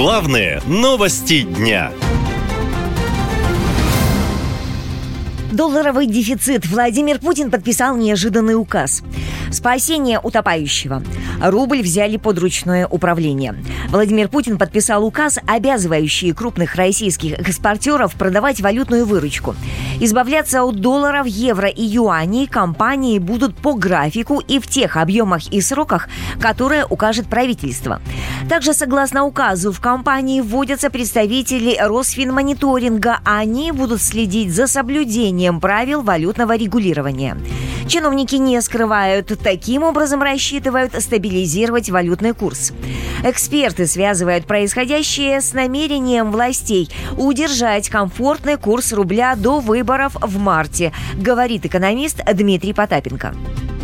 Главные новости дня. Долларовый дефицит. Владимир Путин подписал неожиданный указ. Спасение утопающего. Рубль взяли под ручное управление. Владимир Путин подписал указ, обязывающий крупных российских экспортеров продавать валютную выручку. Избавляться от долларов, евро и юаней компании будут по графику и в тех объемах и сроках, которые укажет правительство. Также, согласно указу, в компании вводятся представители Росфинмониторинга. Они будут следить за соблюдением правил валютного регулирования. Чиновники не скрывают, таким образом рассчитывают стабилизировать валютный курс. Эксперты связывают происходящее с намерением властей удержать комфортный курс рубля до выборов в марте, говорит экономист Дмитрий Потапенко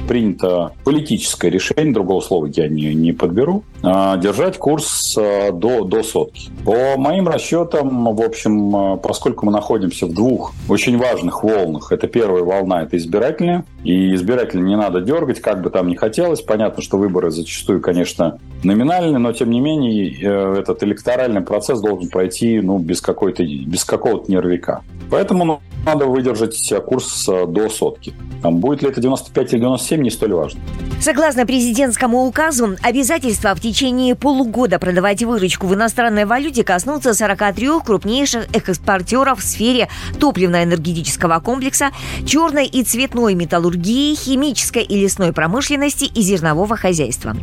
принято политическое решение, другого слова я не, не подберу, а, держать курс а, до, до сотки. По моим расчетам, в общем, а, поскольку мы находимся в двух очень важных волнах, это первая волна, это избирательная, и избирателя не надо дергать, как бы там ни хотелось. Понятно, что выборы зачастую, конечно, номинальные, но тем не менее э, этот электоральный процесс должен пройти ну, без, какой-то, без какого-то нервика. Поэтому ну, надо выдержать курс э, до сотки. Там будет ли это 95 или 97, не столь важно. Согласно президентскому указу, обязательства в течение полугода продавать выручку в иностранной валюте коснутся 43 крупнейших экспортеров в сфере топливно-энергетического комплекса, черной и цветной металлургии, химической и лесной промышленности и зернового хозяйства.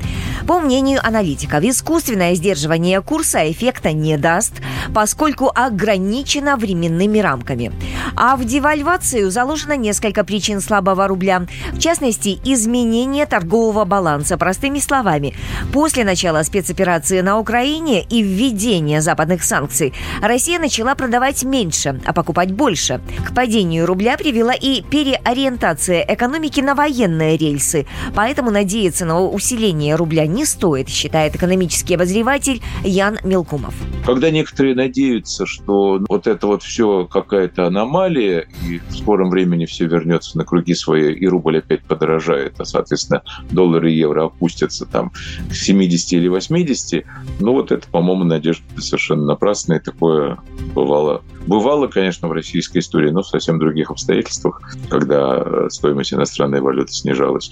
По мнению аналитиков, искусственное сдерживание курса эффекта не даст, поскольку ограничено временными рамками. А в девальвацию заложено несколько причин слабого рубля. В частности, изменение торгового баланса. Простыми словами, после начала спецоперации на Украине и введения западных санкций Россия начала продавать меньше, а покупать больше. К падению рубля привела и переориентация экономики на военные рельсы. Поэтому надеяться на усиление рубля не стоит, считает экономический обозреватель Ян Мелкумов. Когда некоторые надеются, что вот это вот все какая-то аномалия, и в скором времени все вернется на круги свои, и рубль опять подорожает, а, соответственно, доллар и евро опустятся там к 70 или 80, ну вот это, по-моему, надежда совершенно напрасная, такое бывало. Бывало, конечно, в российской истории, но в совсем других обстоятельствах, когда стоимость иностранной валюты снижалась.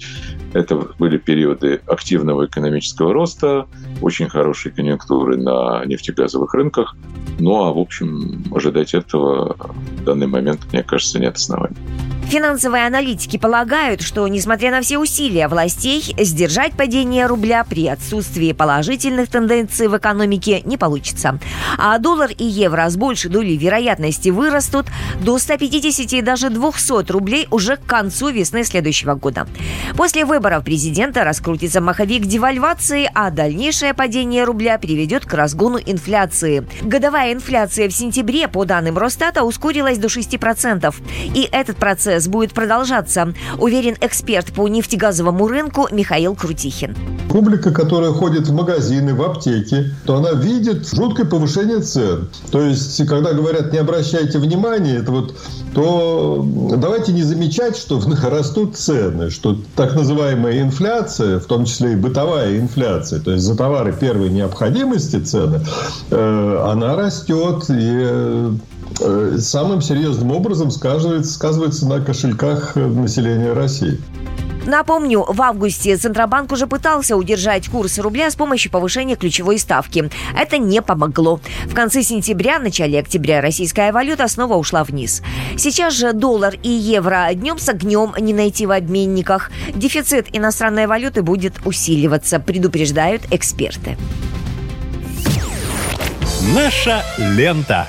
Это были периоды активного экономического роста, очень хорошей конъюнктуры на нефтегазовых рынках. Ну а, в общем, ожидать этого в данный момент, мне кажется, нет оснований. Финансовые аналитики полагают, что, несмотря на все усилия властей, сдержать падение рубля при отсутствии положительных тенденций в экономике не получится. А доллар и евро с большей долей вероятности вырастут до 150 и даже 200 рублей уже к концу весны следующего года. После выборов президента раскрутится маховик девальвации, а дальнейшее падение рубля приведет к разгону инфляции. Годовая инфляция в сентябре, по данным Росстата, ускорилась до 6%. И этот процесс процесс будет продолжаться, уверен эксперт по нефтегазовому рынку Михаил Крутихин. Публика, которая ходит в магазины, в аптеки, то она видит жуткое повышение цен. То есть, когда говорят, не обращайте внимания, это вот, то давайте не замечать, что растут цены, что так называемая инфляция, в том числе и бытовая инфляция, то есть за товары первой необходимости цены, э, она растет, и самым серьезным образом сказывается, сказывается на кошельках населения России. Напомню, в августе Центробанк уже пытался удержать курс рубля с помощью повышения ключевой ставки. Это не помогло. В конце сентября, начале октября российская валюта снова ушла вниз. Сейчас же доллар и евро днем с огнем не найти в обменниках. Дефицит иностранной валюты будет усиливаться, предупреждают эксперты. Наша лента.